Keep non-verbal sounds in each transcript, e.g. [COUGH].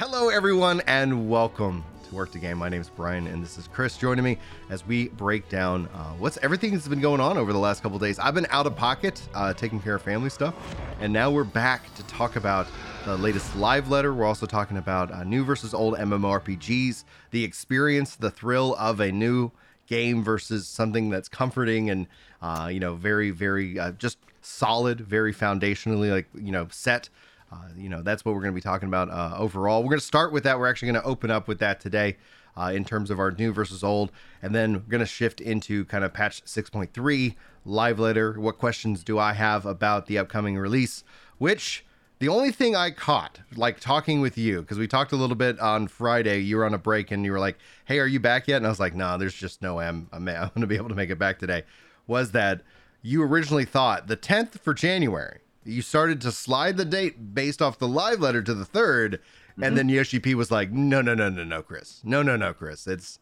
Hello, everyone, and welcome to Work the Game. My name is Brian, and this is Chris joining me as we break down uh, what's everything that's been going on over the last couple days. I've been out of pocket, uh, taking care of family stuff, and now we're back to talk about the latest live letter. We're also talking about uh, new versus old MMORPGs, the experience, the thrill of a new game versus something that's comforting and uh, you know very, very uh, just solid, very foundationally like you know set. Uh, you know, that's what we're going to be talking about uh, overall. We're going to start with that. We're actually going to open up with that today uh, in terms of our new versus old. And then we're going to shift into kind of patch 6.3 live letter. What questions do I have about the upcoming release? Which the only thing I caught, like talking with you, because we talked a little bit on Friday, you were on a break and you were like, hey, are you back yet? And I was like, no, there's just no way I'm, I'm, I'm going to be able to make it back today. Was that you originally thought the 10th for January you started to slide the date based off the live letter to the 3rd mm-hmm. and then Yoshi P was like, "No, no, no, no, no, Chris. No, no, no, Chris. It's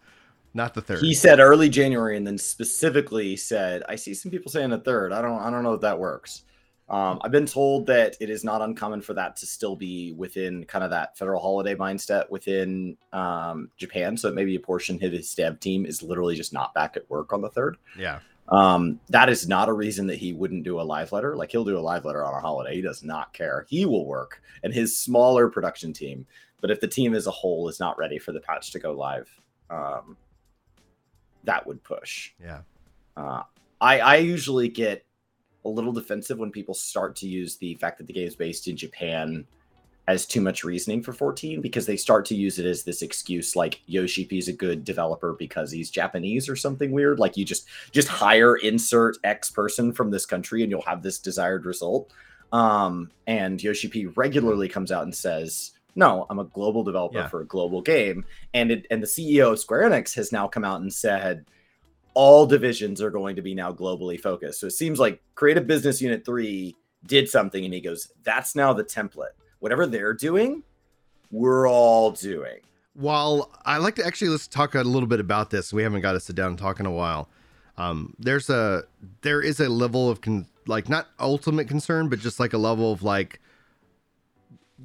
not the 3rd." He said early January and then specifically said, "I see some people saying the 3rd. I don't I don't know if that works." Um, I've been told that it is not uncommon for that to still be within kind of that federal holiday mindset within um, Japan. So maybe a portion of his dev team is literally just not back at work on the third. Yeah. Um, that is not a reason that he wouldn't do a live letter. Like he'll do a live letter on a holiday. He does not care. He will work and his smaller production team. But if the team as a whole is not ready for the patch to go live, um, that would push. Yeah. Uh, I I usually get a little defensive when people start to use the fact that the game is based in Japan as too much reasoning for 14 because they start to use it as this excuse like Yoshi P's a good developer because he's Japanese or something weird. Like you just just hire insert X person from this country and you'll have this desired result. Um, and Yoshi P regularly comes out and says, No, I'm a global developer yeah. for a global game. And it and the CEO of Square Enix has now come out and said all divisions are going to be now globally focused. So it seems like Creative Business Unit 3 did something and he goes, That's now the template whatever they're doing, we're all doing. While I like to actually let's talk a little bit about this. We haven't got to sit down and talk in a while. Um, there's a there is a level of con- like not ultimate concern, but just like a level of like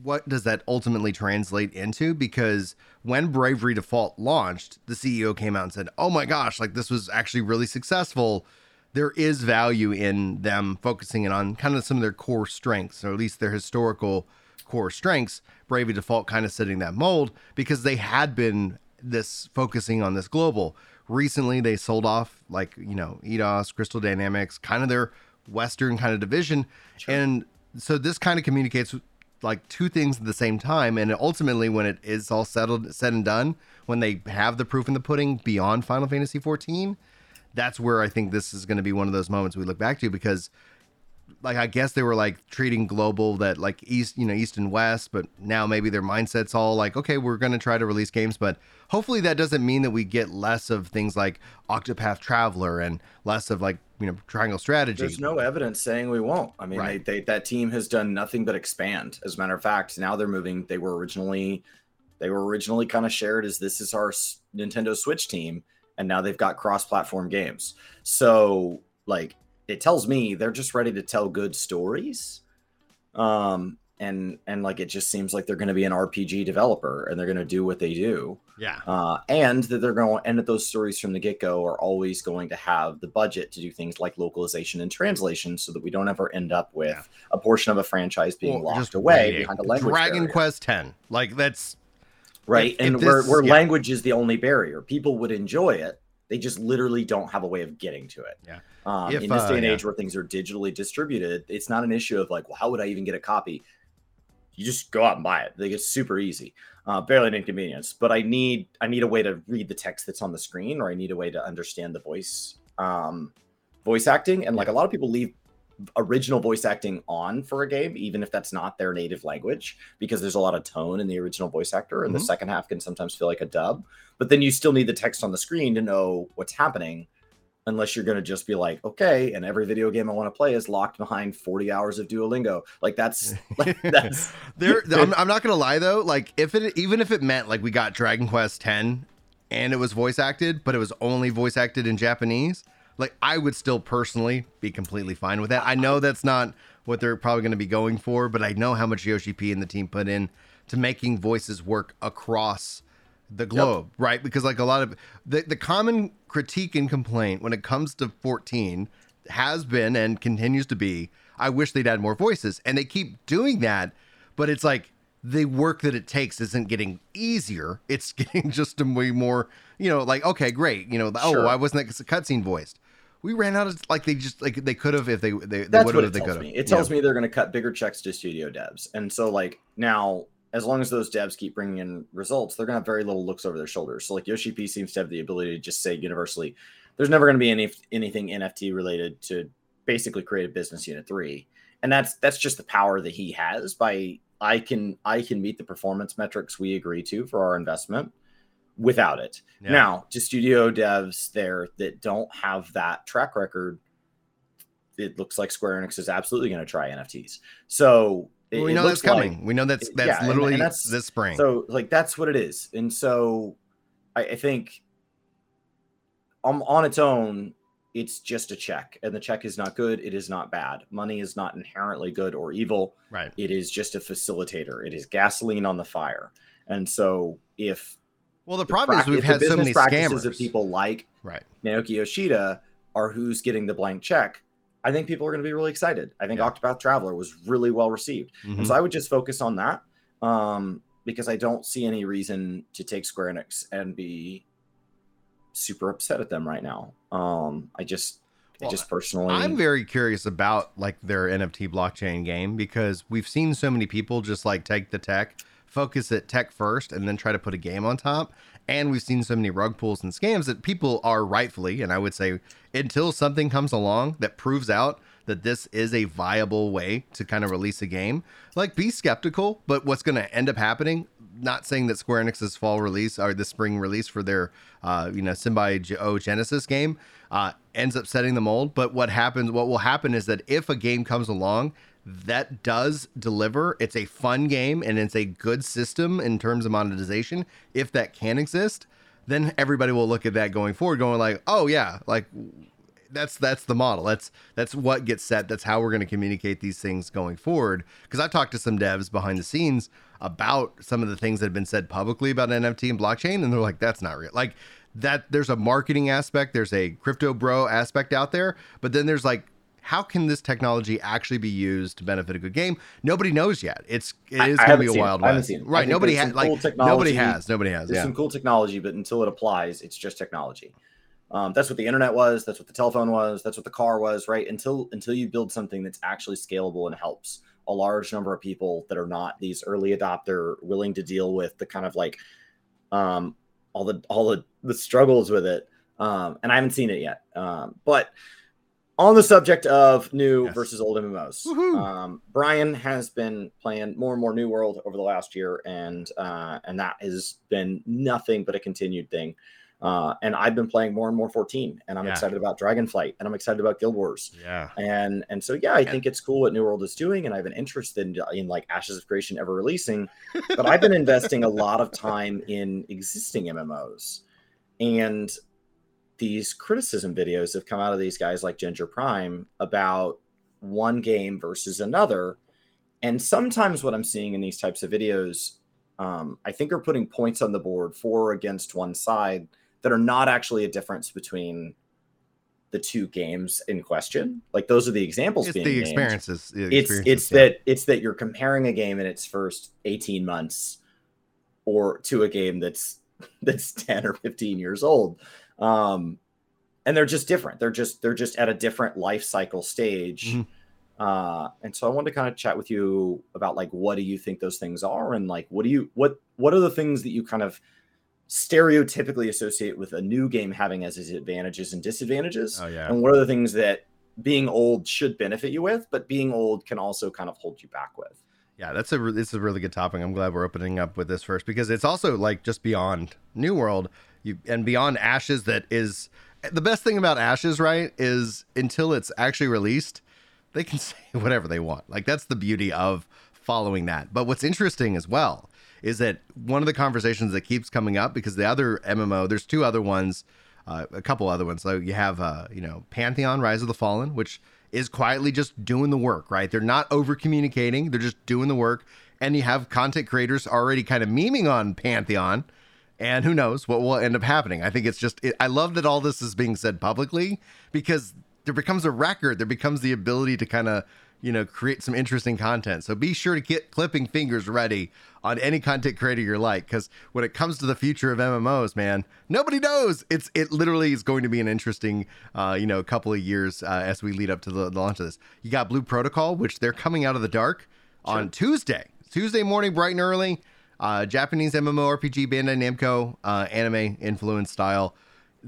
what does that ultimately translate into? Because when Bravely Default launched, the CEO came out and said, "Oh my gosh, like this was actually really successful." There is value in them focusing in on kind of some of their core strengths, or at least their historical core strengths, Bravely Default kind of setting that mold because they had been this focusing on this global. Recently, they sold off like you know Eidos, Crystal Dynamics, kind of their Western kind of division, sure. and so this kind of communicates like two things at the same time. And ultimately, when it is all settled, said and done, when they have the proof in the pudding beyond Final Fantasy 14, that's where I think this is going to be one of those moments we look back to because like I guess they were like treating global that like east, you know, east and west, but now maybe their mindset's all like, okay, we're going to try to release games, but hopefully that doesn't mean that we get less of things like Octopath Traveler and less of like, you know, Triangle Strategy. There's no evidence saying we won't. I mean, right. they, they, that team has done nothing but expand. As a matter of fact, now they're moving. They were originally, they were originally kind of shared as this is our Nintendo Switch team, and now they've got cross-platform games. So like it tells me they're just ready to tell good stories. Um, and and like it just seems like they're going to be an RPG developer and they're going to do what they do. Yeah. Uh, and that they're going and that those stories from the get go are always going to have the budget to do things like localization and translation, so that we don't ever end up with yeah. a portion of a franchise being well, locked away waiting. behind a language. Dragon barrier. Quest Ten, like that's right, if, and if this, where where yeah. language is the only barrier, people would enjoy it they just literally don't have a way of getting to it. Yeah. Um, if, in this day and uh, age yeah. where things are digitally distributed, it's not an issue of like, well, how would I even get a copy? You just go out and buy it. Like it's super easy. Uh, barely an inconvenience, but I need I need a way to read the text that's on the screen, or I need a way to understand the voice um, voice acting. And like a lot of people leave original voice acting on for a game, even if that's not their native language, because there's a lot of tone in the original voice actor, and mm-hmm. the second half can sometimes feel like a dub. But then you still need the text on the screen to know what's happening, unless you're going to just be like, okay, and every video game I want to play is locked behind 40 hours of Duolingo. Like that's like, [LAUGHS] [LAUGHS] that's there. [LAUGHS] I'm, I'm not going to lie though. Like if it even if it meant like we got Dragon Quest 10 and it was voice acted, but it was only voice acted in Japanese like I would still personally be completely fine with that. I know that's not what they're probably going to be going for, but I know how much Yoshi P and the team put in to making voices work across the globe, yep. right? Because like a lot of the, the common critique and complaint when it comes to 14 has been and continues to be, I wish they'd add more voices. And they keep doing that, but it's like the work that it takes isn't getting easier. It's [LAUGHS] getting just a way more, you know, like, okay, great. You know, oh, sure. oh, why wasn't that cutscene voiced? We ran out of like they just like they could have if they they, they would have they could have. It tells yeah. me they're going to cut bigger checks to studio devs, and so like now as long as those devs keep bringing in results, they're going to have very little looks over their shoulders. So like Yoshi P seems to have the ability to just say universally, there's never going to be any anything NFT related to basically Creative Business Unit three, and that's that's just the power that he has by I can I can meet the performance metrics we agree to for our investment without it. Yeah. Now, to studio devs there that don't have that track record, it looks like Square Enix is absolutely going to try NFTs. So well, we know that's coming. Like, we know that's that's yeah, literally and, and that's, this spring. So like that's what it is. And so I, I think on, on its own, it's just a check and the check is not good it is not bad money is not inherently good or evil right it is just a facilitator it is gasoline on the fire and so if well the problem the pra- is we've had so many practices scammers. of people like right naoki yoshida are who's getting the blank check i think people are going to be really excited i think yeah. octopath traveler was really well received mm-hmm. and so i would just focus on that um, because i don't see any reason to take square enix and be super upset at them right now. Um, I just, well, I just personally, I'm very curious about like their NFT blockchain game because we've seen so many people just like take the tech, focus it tech first, and then try to put a game on top. And we've seen so many rug pulls and scams that people are rightfully, and I would say until something comes along that proves out that this is a viable way to kind of release a game, like be skeptical. But what's going to end up happening not saying that Square Enix's fall release or the spring release for their uh, you know Symbiogenesis game uh, ends up setting the mold. But what happens? What will happen is that if a game comes along that does deliver, it's a fun game and it's a good system in terms of monetization. If that can exist, then everybody will look at that going forward, going like, oh yeah, like that's that's the model. That's that's what gets set. That's how we're going to communicate these things going forward. Because I've talked to some devs behind the scenes about some of the things that have been said publicly about NFT and blockchain, and they're like, that's not real. Like that, there's a marketing aspect, there's a crypto bro aspect out there, but then there's like how can this technology actually be used to benefit a good game? Nobody knows yet. It's it is going to be a wild it. west. Right? Nobody has cool like nobody has. Nobody has. There's yeah. some cool technology, but until it applies, it's just technology. Um, that's what the internet was. That's what the telephone was. That's what the car was. Right? Until until you build something that's actually scalable and helps a large number of people that are not these early adopter willing to deal with the kind of like um, all the all the, the struggles with it um, and i haven't seen it yet um, but on the subject of new yes. versus old mmos um, brian has been playing more and more new world over the last year and uh, and that has been nothing but a continued thing uh, and I've been playing more and more 14, and I'm yeah. excited about Dragonflight, and I'm excited about Guild Wars. Yeah. And and so yeah, I think it's cool what New World is doing, and I have an interest in in like Ashes of Creation ever releasing. But I've been [LAUGHS] investing a lot of time in existing MMOs, and these criticism videos have come out of these guys like Ginger Prime about one game versus another. And sometimes what I'm seeing in these types of videos, um, I think are putting points on the board for or against one side that are not actually a difference between the two games in question. Like those are the examples it's being the named. experiences. The it's it's yeah. that it's that you're comparing a game in its first 18 months or to a game that's [LAUGHS] that's 10 or 15 years old. Um and they're just different. They're just they're just at a different life cycle stage. Mm-hmm. Uh, and so I wanted to kind of chat with you about like what do you think those things are, and like what do you what what are the things that you kind of stereotypically associate with a new game having as its advantages and disadvantages. Oh, yeah. And what are the things that being old should benefit you with, but being old can also kind of hold you back with. Yeah, that's a this is a really good topic. I'm glad we're opening up with this first because it's also like just beyond New World, you and beyond Ashes. That is the best thing about Ashes, right? Is until it's actually released, they can [LAUGHS] say whatever they want. Like that's the beauty of following that. But what's interesting as well is that one of the conversations that keeps coming up because the other MMO, there's two other ones, uh, a couple other ones. So you have, uh, you know, Pantheon: Rise of the Fallen, which is quietly just doing the work. Right? They're not over communicating; they're just doing the work. and you have content creators already kind of memeing on Pantheon. And who knows what will end up happening? I think it's just, it, I love that all this is being said publicly because there becomes a record. There becomes the ability to kind of, you know, create some interesting content. So be sure to get clipping fingers ready on any content creator you like, because when it comes to the future of MMOs, man, nobody knows. It's it literally is going to be an interesting, uh, you know, couple of years uh, as we lead up to the, the launch of this. You got Blue Protocol, which they're coming out of the dark sure. on Tuesday, Tuesday morning, bright and early. Uh, Japanese MMORPG Bandai Namco uh, anime influence style,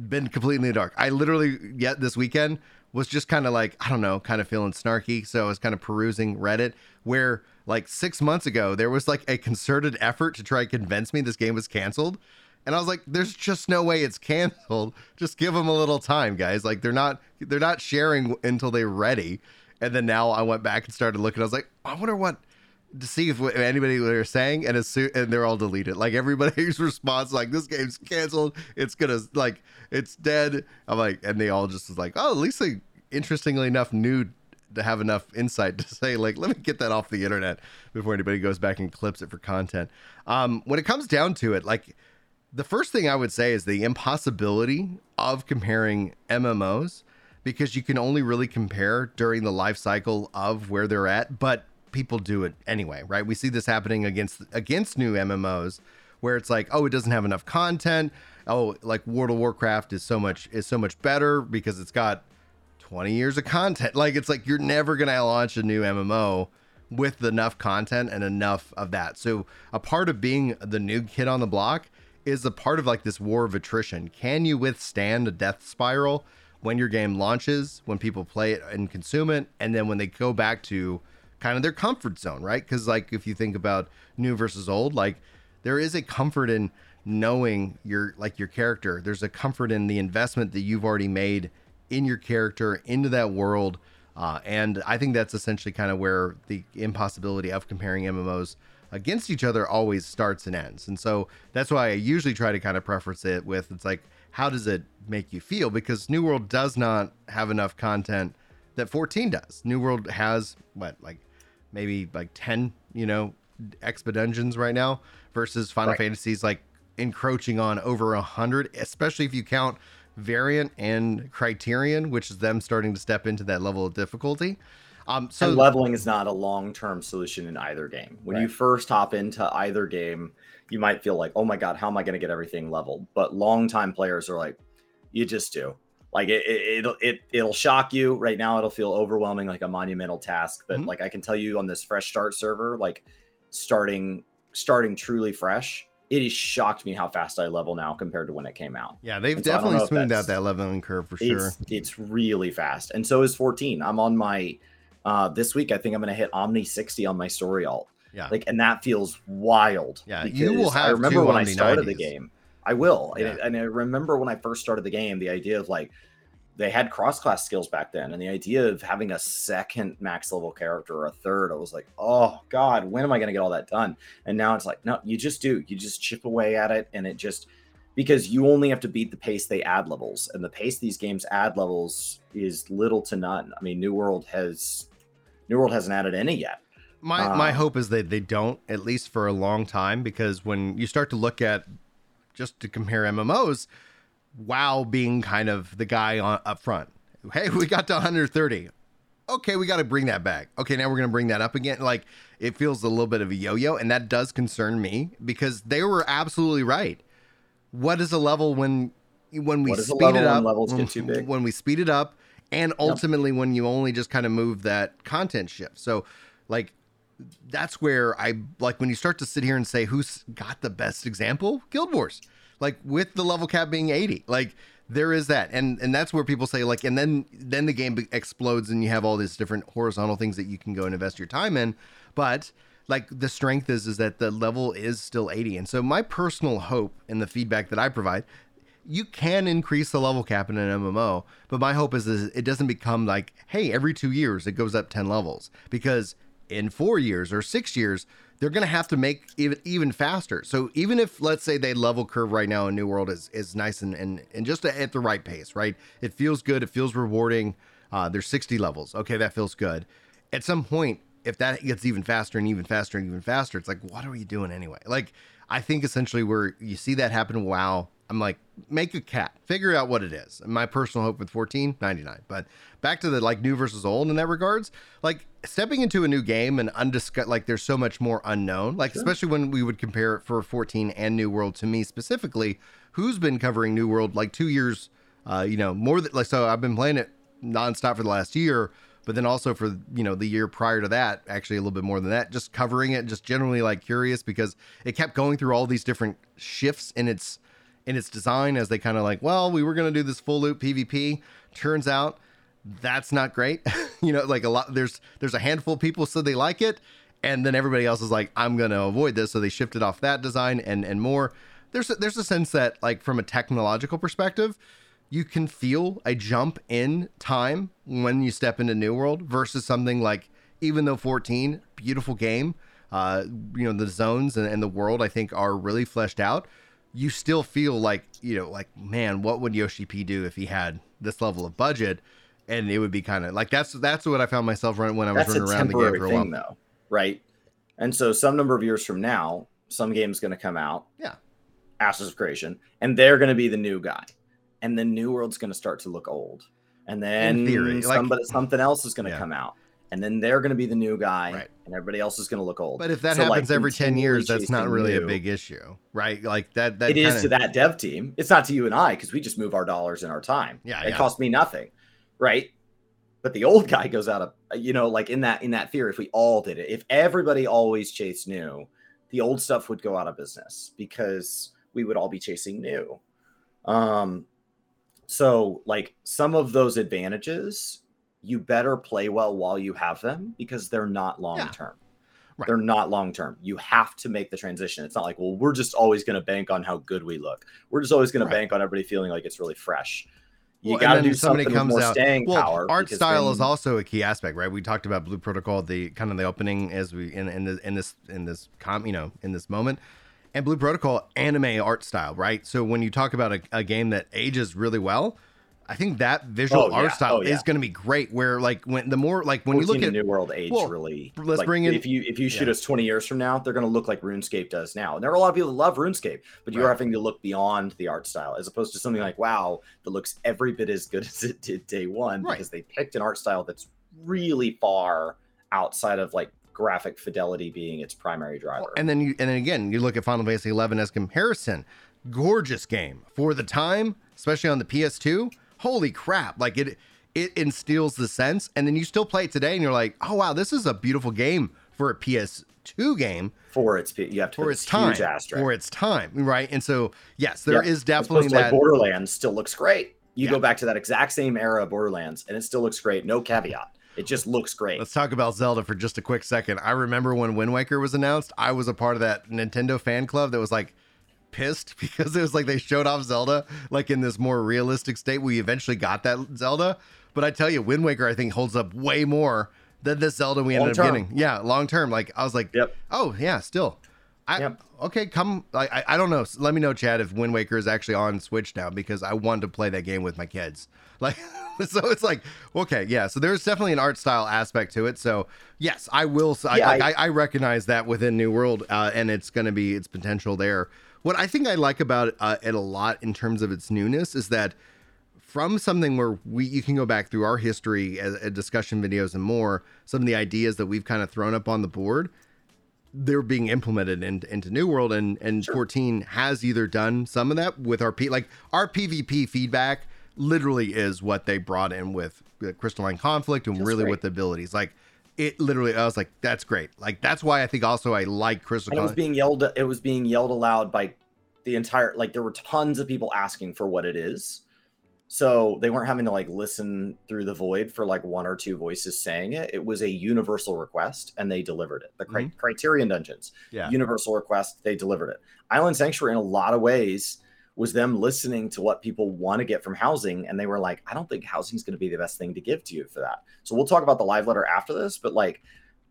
been completely dark. I literally yet this weekend was just kind of like I don't know, kind of feeling snarky. So I was kind of perusing Reddit where like six months ago there was like a concerted effort to try and convince me this game was canceled. And I was like, "There's just no way it's canceled. Just give them a little time, guys. Like they're not they're not sharing until they're ready." And then now I went back and started looking. I was like, "I wonder what to see if anybody they're saying, and as soon, and they're all deleted. Like everybody's [LAUGHS] response, like this game's canceled. It's gonna like it's dead. I'm like, and they all just was like, oh, at least they interestingly enough knew to have enough insight to say like, let me get that off the internet before anybody goes back and clips it for content. Um, when it comes down to it, like the first thing I would say is the impossibility of comparing MMOs because you can only really compare during the life cycle of where they're at, but people do it anyway, right? We see this happening against against new MMOs where it's like, oh, it doesn't have enough content. Oh, like World of Warcraft is so much is so much better because it's got 20 years of content. [LAUGHS] Like it's like you're never gonna launch a new MMO with enough content and enough of that. So a part of being the new kid on the block is a part of like this war of attrition. Can you withstand a death spiral when your game launches, when people play it and consume it, and then when they go back to kind of their comfort zone, right? Because like if you think about new versus old, like there is a comfort in knowing your like your character. There's a comfort in the investment that you've already made in your character into that world. Uh, and I think that's essentially kind of where the impossibility of comparing MMOs against each other always starts and ends. And so that's why I usually try to kind of preference it with it's like, how does it make you feel? Because New World does not have enough content that 14 does. New World has what, like maybe like 10, you know, expa dungeons right now versus Final right. Fantasy's like encroaching on over a hundred, especially if you count variant and criterion, which is them starting to step into that level of difficulty. Um, so and leveling is not a long-term solution in either game. When right. you first hop into either game, you might feel like, "Oh my god, how am I going to get everything leveled?" But long-time players are like, "You just do." Like it, it will it, it'll shock you. Right now it'll feel overwhelming like a monumental task but mm-hmm. like i can tell you on this fresh start server like starting starting truly fresh it has shocked me how fast i level now compared to when it came out. Yeah they've definitely smoothed out that leveling curve for sure. it's, it's really fast and so is 14 i'm on my uh this week i think i'm gonna hit omni 60 on my story alt. Yeah. Like and that feels wild yeah you will have i remember when i started 90s. the game I will. Yeah. And, and I remember when I first started the game, the idea of like they had cross class skills back then, and the idea of having a second max level character or a third, I was like, oh god, when am I going to get all that done? And now it's like, no, you just do. You just chip away at it, and it just because you only have to beat the pace they add levels, and the pace these games add levels is little to none. I mean, New World has New World hasn't added any yet. My my um, hope is that they don't, at least for a long time, because when you start to look at just to compare MMOs, WoW being kind of the guy on, up front. Hey, we got to 130. Okay, we got to bring that back. Okay, now we're going to bring that up again. Like it feels a little bit of a yo-yo, and that does concern me because they were absolutely right. What is a level when when we speed it up? levels get too big. When we speed it up, and ultimately yep. when you only just kind of move that content shift. So, like that's where I like when you start to sit here and say who's got the best example, Guild Wars. Like with the level cap being 80 like there is that. And and that's where people say like and then then the game explodes and you have all these different horizontal things that you can go and invest your time in. But like the strength is is that the level is still 80 and so my personal hope and the feedback that i provide you can increase the level cap in an mmo but my hope is, is it doesn't become like hey every two years it goes up 10 levels. Because in four years or six years they're going to have to make even even faster. So even if let's say they level curve right now in New World is is nice and and, and just at the right pace, right? It feels good. It feels rewarding. Uh, there's 60 levels. Okay, that feels good. At some point, if that gets even faster and even faster and even faster, it's like, what are you doing anyway? Like, I think essentially where you see that happen, wow, I'm like, make a cat, figure out what it is. my personal hope with 14, 99. But back to the like new versus old in that regards, like stepping into a new game and undiscussed, like there's so much more unknown, like sure. especially when we would compare it for 14 and New World to me specifically, who's been covering New World like two years, uh, you know, more than like, so I've been playing it nonstop for the last year but then also for you know the year prior to that actually a little bit more than that just covering it just generally like curious because it kept going through all these different shifts in its in its design as they kind of like, well, we were going to do this full loop PvP. Turns out that's not great. [LAUGHS] you know, like a lot there's there's a handful of people said they like it, and then everybody else is like, I'm going to avoid this, so they shifted off that design and and more. There's a, there's a sense that like from a technological perspective, you can feel a jump in time when you step into New World versus something like even though 14 beautiful game, uh, you know the zones and, and the world I think are really fleshed out you still feel like you know like man what would yoshi p do if he had this level of budget? And it would be kind of like that's that's what i found myself running when i was that's running around the game for a thing, while. though right? And so some number of years from now some game's going to come out. Yeah. Ashes of creation and they're going to be the new guy. And the new world's going to start to look old. And then theory, somebody, like, something else is going to yeah. come out and then they're going to be the new guy, right. and everybody else is going to look old. But if that so happens like, every ten years, that's not really new. a big issue, right? Like that. That it kinda... is to that dev team. It's not to you and I because we just move our dollars and our time. Yeah, it yeah. costs me nothing, right? But the old [LAUGHS] guy goes out of you know, like in that in that theory. If we all did it, if everybody always chased new, the old stuff would go out of business because we would all be chasing new. Um, so like some of those advantages you better play well while you have them because they're not long term. Yeah. Right. They're not long term. You have to make the transition. It's not like, well, we're just always going to bank on how good we look. We're just always going right. to bank on everybody feeling like it's really fresh. You well, got to do something comes with more out. staying well, power. Art style then... is also a key aspect, right? We talked about Blue Protocol, the kind of the opening as we in in, the, in this in this com, you know, in this moment, and Blue Protocol anime art style, right? So when you talk about a, a game that ages really well, I think that visual oh, art yeah. style oh, yeah. is going to be great. Where like when the more like when you look at New World Age, well, really, let's like, bring in if you if you shoot yeah. us twenty years from now, they're going to look like RuneScape does now. And there are a lot of people that love RuneScape, but you're right. having to look beyond the art style as opposed to something like WoW that looks every bit as good [LAUGHS] as it did day one right. because they picked an art style that's really far outside of like graphic fidelity being its primary driver. And then you and then again you look at Final Fantasy 11 as comparison, gorgeous game for the time, especially on the PS2 holy crap like it it instills the sense and then you still play it today and you're like oh wow this is a beautiful game for a ps2 game for its you have to for its time for its time right and so yes there yep. is definitely that like borderlands still looks great you yeah. go back to that exact same era of borderlands and it still looks great no caveat it just looks great. Let's talk about Zelda for just a quick second. I remember when Wind Waker was announced, I was a part of that Nintendo fan club that was like, pissed [LAUGHS] because it was like they showed off Zelda like in this more realistic state. We eventually got that Zelda, but I tell you, Wind Waker I think holds up way more than this Zelda we ended up getting. Yeah, long term. Like I was like, yep. oh yeah, still. I, yep. Okay, come. I, I, I don't know. Let me know, Chad, if Wind Waker is actually on Switch now because I want to play that game with my kids. [LAUGHS] Like, [LAUGHS] so it's like, okay, yeah. So there's definitely an art style aspect to it. So yes, I will. Yeah, I, I, I, recognize that within New World, uh, and it's going to be its potential there. What I think I like about uh, it a lot in terms of its newness is that from something where we you can go back through our history, as, as discussion videos and more, some of the ideas that we've kind of thrown up on the board, they're being implemented in, into New World, and and sure. 14 has either done some of that with our P like our PvP feedback literally is what they brought in with uh, crystalline conflict and That's really great. with the abilities like it literally i was like that's great. Like that's why i think also i like crystal and it was being yelled it was being yelled aloud by the entire like there were tons of people asking for what it is. So they weren't having to like listen through the void for like one or two voices saying it. It was a universal request and they delivered it. The cri- mm-hmm. criterion dungeons. Yeah. Universal request they delivered it. Island sanctuary in a lot of ways was them listening to what people want to get from housing and they were like i don't think housing is going to be the best thing to give to you for that. So we'll talk about the live letter after this but like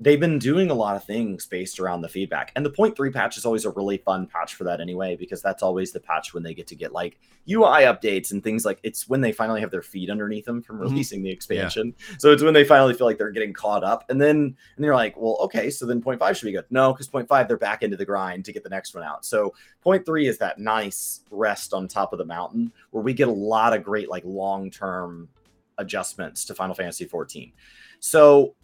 they've been doing a lot of things based around the feedback. And the point three patch is always a really fun patch for that anyway, because that's always the patch when they get to get like UI updates and things like it's when they finally have their feet underneath them from mm-hmm. releasing mm-hmm. the expansion. Yeah. So it's when they finally feel like they're getting caught up. And then and you're like, well, okay, so then point five should be good. No, because point five, they're back into the grind to get the next one out. So point three is that nice rest on top of the mountain where we get a lot of great like long-term adjustments to Final Fantasy 14. So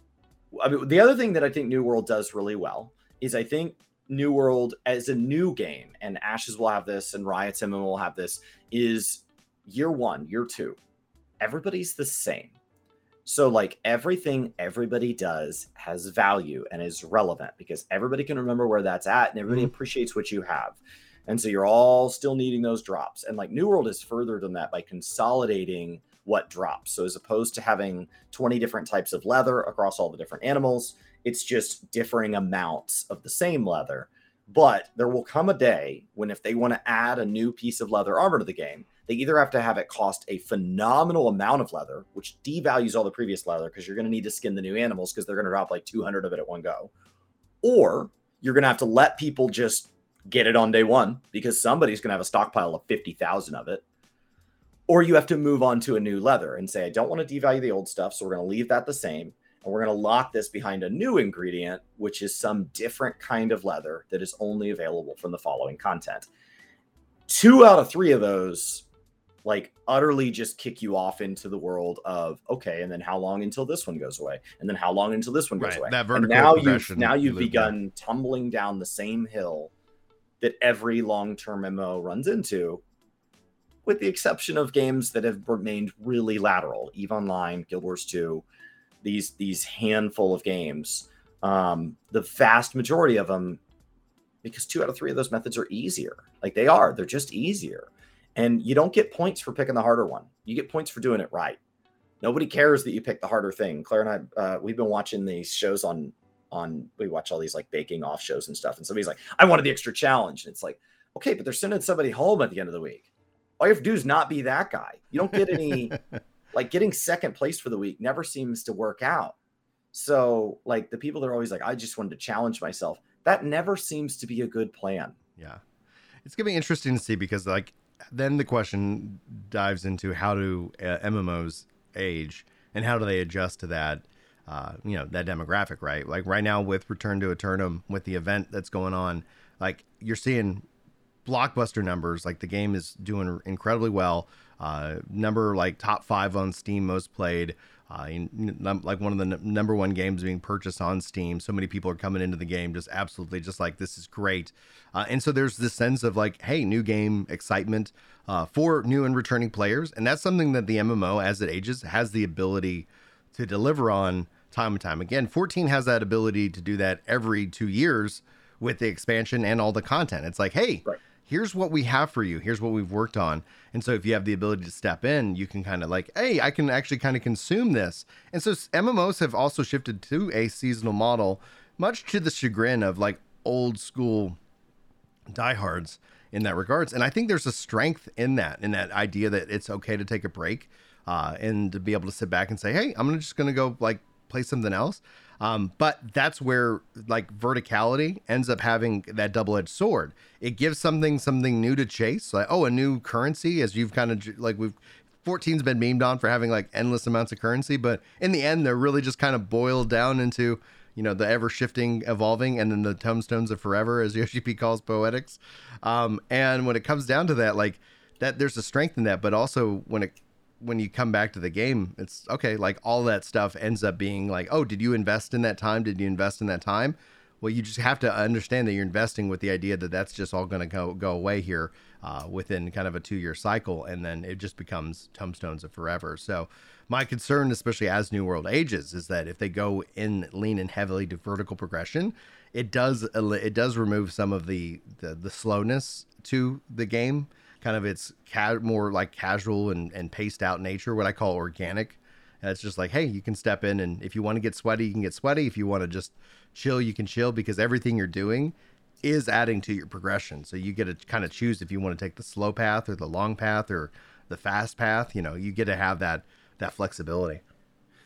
I mean, the other thing that I think New World does really well is I think New World as a new game, and Ashes will have this, and Riot's MMO will have this, is year one, year two, everybody's the same. So, like everything everybody does has value and is relevant because everybody can remember where that's at and everybody mm-hmm. appreciates what you have. And so you're all still needing those drops. And like New World is further than that by consolidating what drops. So as opposed to having 20 different types of leather across all the different animals, it's just differing amounts of the same leather. But there will come a day when if they want to add a new piece of leather armor to the game, they either have to have it cost a phenomenal amount of leather, which devalues all the previous leather because you're going to need to skin the new animals because they're going to drop like 200 of it at one go, or you're going to have to let people just get it on day one because somebody's going to have a stockpile of 50,000 of it or you have to move on to a new leather and say, I don't want to devalue the old stuff, so we're going to leave that the same. And we're going to lock this behind a new ingredient, which is some different kind of leather that is only available from the following content. Two out of three of those, like, utterly just kick you off into the world of okay, and then how long until this one goes away, and then how long until this one goes right, away. That vertical and now you've now you've begun tumbling down the same hill that every long-term MO runs into, with the exception of games that have remained really lateral, Eve Online, Guild Wars 2, these these handful of games. Um, the vast majority of them, because two out of three of those methods are easier. Like they are, they're just easier. And you don't get points for picking the harder one. You get points for doing it right. Nobody cares that you pick the harder thing. Claire and I, uh, we've been watching these shows on on. We watch all these like baking off shows and stuff. And somebody's like, "I wanted the extra challenge." And it's like, okay, but they're sending somebody home at the end of the week all you have to do is not be that guy. You don't get any [LAUGHS] like getting second place for the week never seems to work out. So like the people that are always like, I just wanted to challenge myself. That never seems to be a good plan. Yeah. It's gonna be interesting to see because like then the question dives into how do uh, MMOs age and how do they adjust to that uh, you know that demographic right like right now with return to Aeternum with the event that's going on like you're seeing blockbuster numbers. Like the game is doing incredibly well. Uh, number like top five on Steam, most played. Uh, in, like one of the n- number one games being purchased on Steam. So many people are coming into the game just absolutely just like this is great. Uh, and so there's this sense of like, hey, new game excitement uh, for new and returning players, and that's something that the MMO as it ages has the ability to deliver on time and time again. 14 has that ability to do that every two years with the expansion and all the content. It's like, hey. Right here's what we have for you. Here's what we've worked on. And so if you have the ability to step in, you can kind of like, hey, I can actually kind of consume this. And so MMOs have also shifted to a seasonal model, much to the chagrin of like old school diehards in that regards. And I think there's a strength in that, in that idea that it's okay to take a break uh, and to be able to sit back and say, hey, I'm just going to go like play something else. Um, but that's where like verticality ends up having that double-edged sword. It gives something something new to chase, like oh, a new currency, as you've kind of like we've 14's been memed on for having like endless amounts of currency, but in the end, they're really just kind of boiled down into you know the ever shifting, evolving, and then the tombstones of forever, as [LAUGHS] Yoshi P calls poetics. Um, and when it comes down to that, like that, there's a strength in that, but also when it when you come back to the game, it's okay. Like all that stuff ends up being like, oh, did you invest in that time? Did you invest in that time? Well, you just have to understand that you're investing with the idea that that's just all going to go go away here uh, within kind of a two year cycle, and then it just becomes tombstones of forever. So, my concern, especially as New World ages, is that if they go in lean and heavily to vertical progression, it does it does remove some of the the, the slowness to the game kind of its ca- more like casual and, and paced out nature, what I call organic. And it's just like, hey, you can step in, and if you want to get sweaty, you can get sweaty. If you want to just chill, you can chill because everything you're doing is adding to your progression. So you get to kind of choose if you want to take the slow path or the long path or the fast path. You know, you get to have that that flexibility.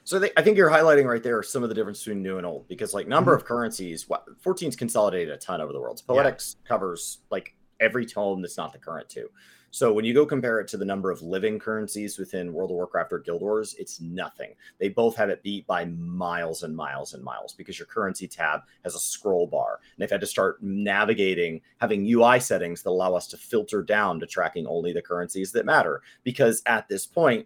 So I think you're highlighting right there some of the difference between new and old because like number mm-hmm. of currencies, 14's consolidated a ton over the world. Poetics yeah. covers like every tome that's not the current two. So when you go compare it to the number of living currencies within World of Warcraft or Guild Wars, it's nothing. They both have it beat by miles and miles and miles because your currency tab has a scroll bar. And they've had to start navigating, having UI settings that allow us to filter down to tracking only the currencies that matter. Because at this point,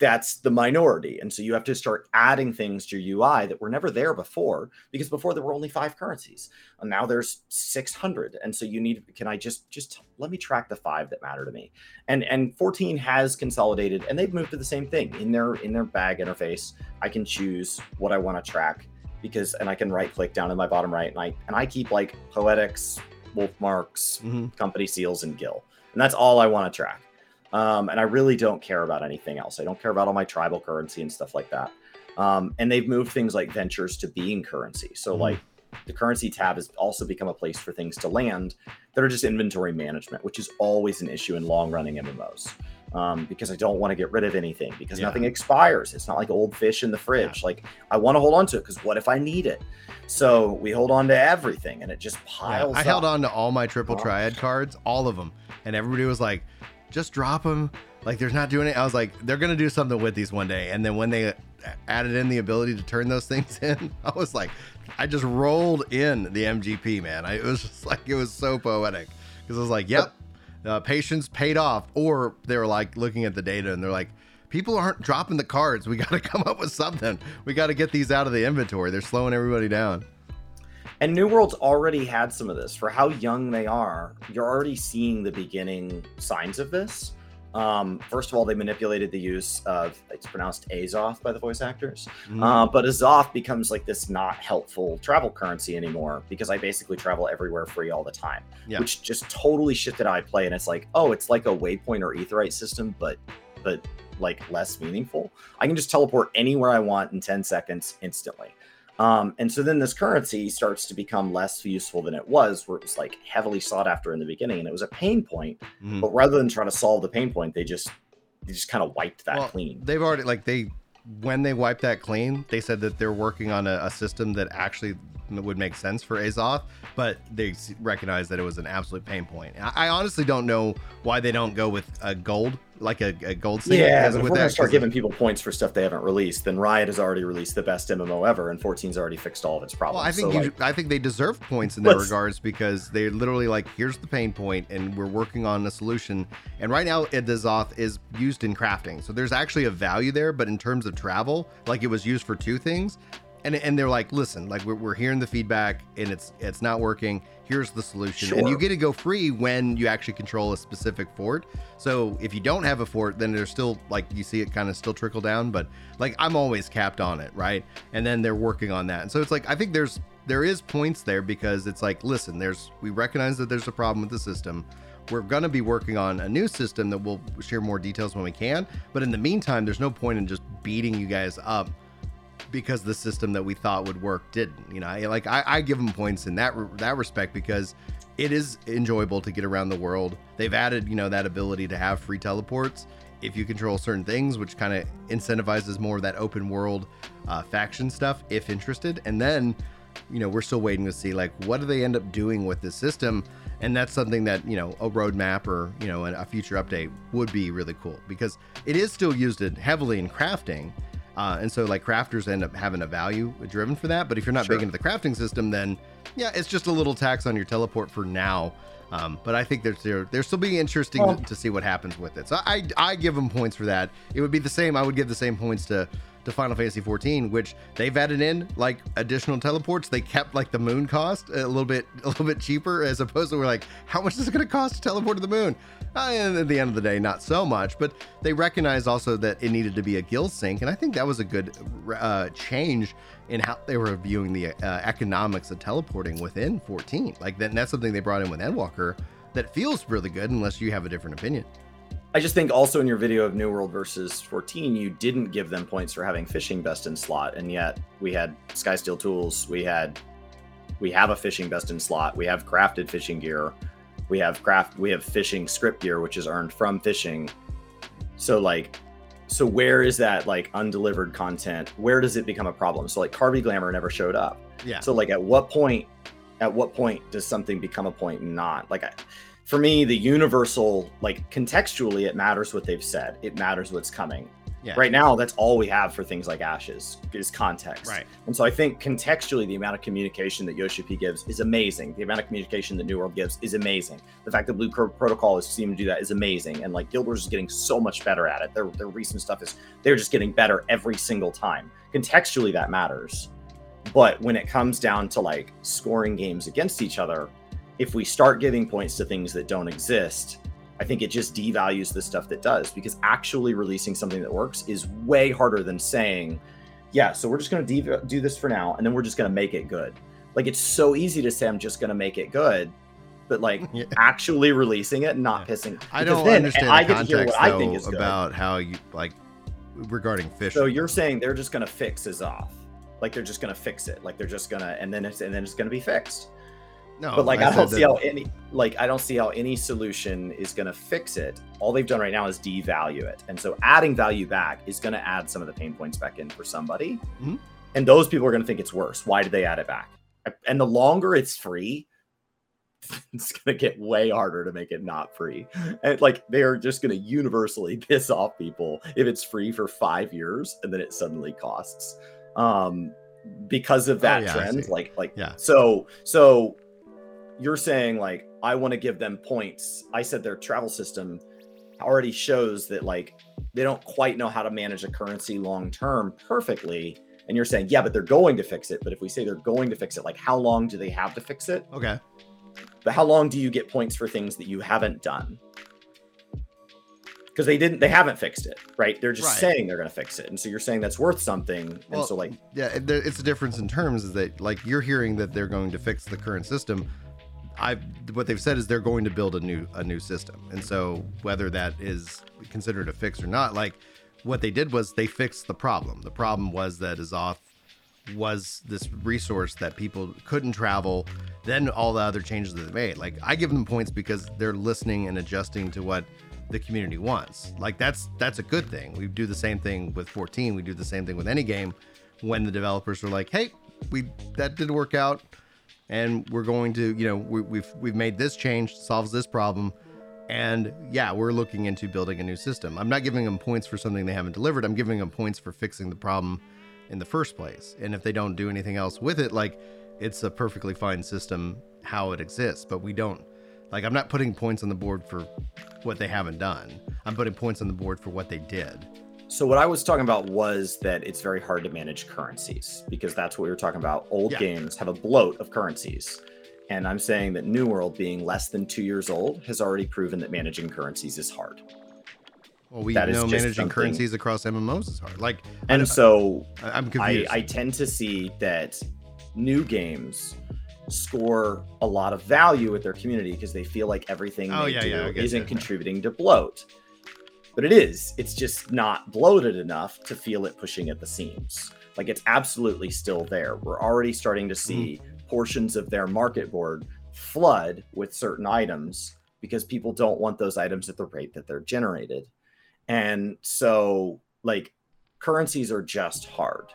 that's the minority. And so you have to start adding things to your UI that were never there before because before there were only five currencies. And now there's 600. And so you need can I just just let me track the five that matter to me. And and 14 has consolidated and they've moved to the same thing. In their in their bag interface, I can choose what I want to track because and I can right click down in my bottom right and I and I keep like poetics, wolf marks, mm-hmm. company seals and gil. And that's all I want to track. Um, and I really don't care about anything else. I don't care about all my tribal currency and stuff like that. Um, and they've moved things like ventures to being currency. So, mm-hmm. like, the currency tab has also become a place for things to land that are just inventory management, which is always an issue in long running MMOs. Um, because I don't want to get rid of anything because yeah. nothing expires. It's not like old fish in the fridge. Yeah. Like I want to hold on to it because what if I need it? So we hold on to everything and it just piles. Yeah, I up. held on to all my triple triad cards, all of them, and everybody was like, just drop them. Like there's not doing it. I was like, they're gonna do something with these one day. And then when they added in the ability to turn those [LAUGHS] things in, I was like, I just rolled in the MGP, man. I, it was just like it was so poetic because I was like, yep, uh, patience paid off. Or they were like looking at the data and they're like, people aren't dropping the cards. We [LAUGHS] got to come up with something. We got to get these out of the inventory. They're slowing everybody down. And New World's already had some of this. For how young they are, you're already seeing the beginning signs of this. Um, first of all, they manipulated the use of it's pronounced Azoth by the voice actors, mm. uh, but Azoth becomes like this not helpful travel currency anymore because I basically travel everywhere free all the time, yeah. which just totally shifted I play. And it's like, oh, it's like a waypoint or aetheryte system, but but like less meaningful. I can just teleport anywhere I want in 10 seconds instantly. Um, and so then this currency starts to become less useful than it was, where it was like heavily sought after in the beginning, and it was a pain point. Mm. But rather than try to solve the pain point, they just they just kind of wiped that well, clean. They've already like they when they wiped that clean, they said that they're working on a, a system that actually would make sense for Azoth, but they recognize that it was an absolute pain point. I, I honestly don't know why they don't go with a gold, like a, a gold. Yeah, if we're gonna start giving people points for stuff they haven't released, then Riot has already released the best MMO ever, and 14's already fixed all of its problems. Well, I think so, you, like, I think they deserve points in that regards because they're literally like, here's the pain point, and we're working on a solution. And right now, Azoth is used in crafting, so there's actually a value there. But in terms of travel, like it was used for two things and and they're like, listen, like we're, we're hearing the feedback and it's it's not working. Here's the solution, sure. and you get to go free when you actually control a specific fort. So if you don't have a fort, then there's still like you see it kind of still trickle down, but like I'm always capped on it, right? And then they're working on that, and so it's like I think there's there is points there because it's like, listen, there's we recognize that there's a problem with the system. We're going to be working on a new system that we'll share more details when we can. But in the meantime, there's no point in just beating you guys up because the system that we thought would work didn't. You know, I, like I, I give them points in that that respect because it is enjoyable to get around the world. They've added, you know, that ability to have free teleports if you control certain things, which kind of incentivizes more of that open world uh, faction stuff if interested. And then, you know, we're still waiting to see like what do they end up doing with this system. And that's something that you know a roadmap or you know a future update would be really cool because it is still used heavily in crafting uh, and so like crafters end up having a value driven for that. But if you're not sure. big into the crafting system, then yeah, it's just a little tax on your teleport for now. Um, but I think there's there there's still being interesting to, to, see what happens with it. So I I give them points for that. It would be the same. I would give the same points to to Final Fantasy 14, which they've added in like additional teleports. They kept like the moon cost a little bit a little bit cheaper as opposed to we're like, how much is it going to cost to teleport to the moon? Uh, at the end of the day, not so much. But they recognized also that it needed to be a gil sink, and I think that was a good uh, change in how they were viewing the uh, economics of teleporting within 14. Like that, that's something they brought in with Endwalker that feels really good, unless you have a different opinion. I just think also in your video of New World versus 14, you didn't give them points for having fishing best in slot, and yet we had Skysteel tools, we had we have a fishing best in slot, we have crafted fishing gear, we have craft we have fishing script gear, which is earned from fishing. So like so where is that like undelivered content? Where does it become a problem? So like Carby Glamour never showed up. Yeah. So like at what point at what point does something become a point and not? Like I, for me, the universal like contextually it matters what they've said. It matters what's coming. Yeah. Right now, that's all we have for things like ashes is context. Right. And so I think contextually, the amount of communication that Yoshi P gives is amazing. The amount of communication that New World gives is amazing. The fact that Blue Pro- Protocol is seeming to do that is amazing. And like Wars is getting so much better at it. Their their recent stuff is they're just getting better every single time. Contextually, that matters. But when it comes down to like scoring games against each other, if we start giving points to things that don't exist, I think it just devalues the stuff that does because actually releasing something that works is way harder than saying, yeah, so we're just going to do this for now and then we're just going to make it good. Like it's so easy to say I'm just going to make it good, but like [LAUGHS] Yeah. actually releasing it, and not pissing. I don't then understand I the get to hear context what I though, think is good. about how you like regarding fish. So you're saying they're just going to fix is off, like they're just going to fix it, like they're just going to, and then it's and then it's going to be fixed. No, but like Oh, I I, don't see that- how any like I don't see how any solution is going to fix it. All they've done right now is devalue it, and so adding value back is going to add some of the pain points back in for somebody, Mhm. and those people are going to think it's worse. Why did they add it back? And the longer it's free, [LAUGHS] it's going to get way harder to make it not free. And like they're just going to universally [LAUGHS] piss off people if it's free for five years and then it suddenly costs. Um, because of that Oh, yeah, trend, like like Yeah. so so you're saying like I want to give them points. I said their travel system already shows that like they don't quite know how to manage a currency long term perfectly. And you're saying, yeah, but they're going to fix it. But if we say they're going to fix it, like how long do they have to fix it? Okay. But how long do you get points for things that you haven't done? Because they didn't, they haven't fixed it, right? They're just Right. saying they're going to fix it, and so you're saying that's worth something. Well, and so, like, Yeah, it's a difference in terms is that like you're hearing that they're going to fix the current system. I what they've said is they're going to build a new a new system, and so whether that is considered a fix or not, like what they did was they fixed the problem. The problem was that Azoth was this resource that people couldn't travel. Then all the other changes that they made, like I give them points because they're listening and adjusting to what the community wants. Like that's that's a good thing. We do the same thing with 14. We do the same thing with any game when the developers are like, "Hey, we that didn't work out, and we're going to, you know, we, we've we've made this change solves this problem." And yeah, we're looking into building a new system. I'm not giving them points for something they haven't delivered. I'm giving them points for fixing the problem in the first place. And if they don't do anything else with it, like it's a perfectly fine system how it exists. But we don't like I'm not putting points on the board for what they haven't done. I'm putting points on the board for what they did. So what I was talking about was that it's very hard to manage currencies because that's what we were talking about. Old Yeah. games have a bloat of currencies. And I'm saying that New World, being less than two years old, has already proven that managing currencies is hard. Well, we That know managing something- currencies across MMOs is hard. Like, And don't- so I, I'm confused. I tend to see that new games score a lot of value with their community because they feel like everything Oh, they yeah, do yeah, isn't that. contributing to bloat. But it is. It's just not bloated enough to feel it pushing at the seams. Like it's absolutely still there. We're already starting to see Mm-hmm. portions of their market board flood with certain items because people don't want those items at the rate that they're generated. And so, like, currencies are just hard.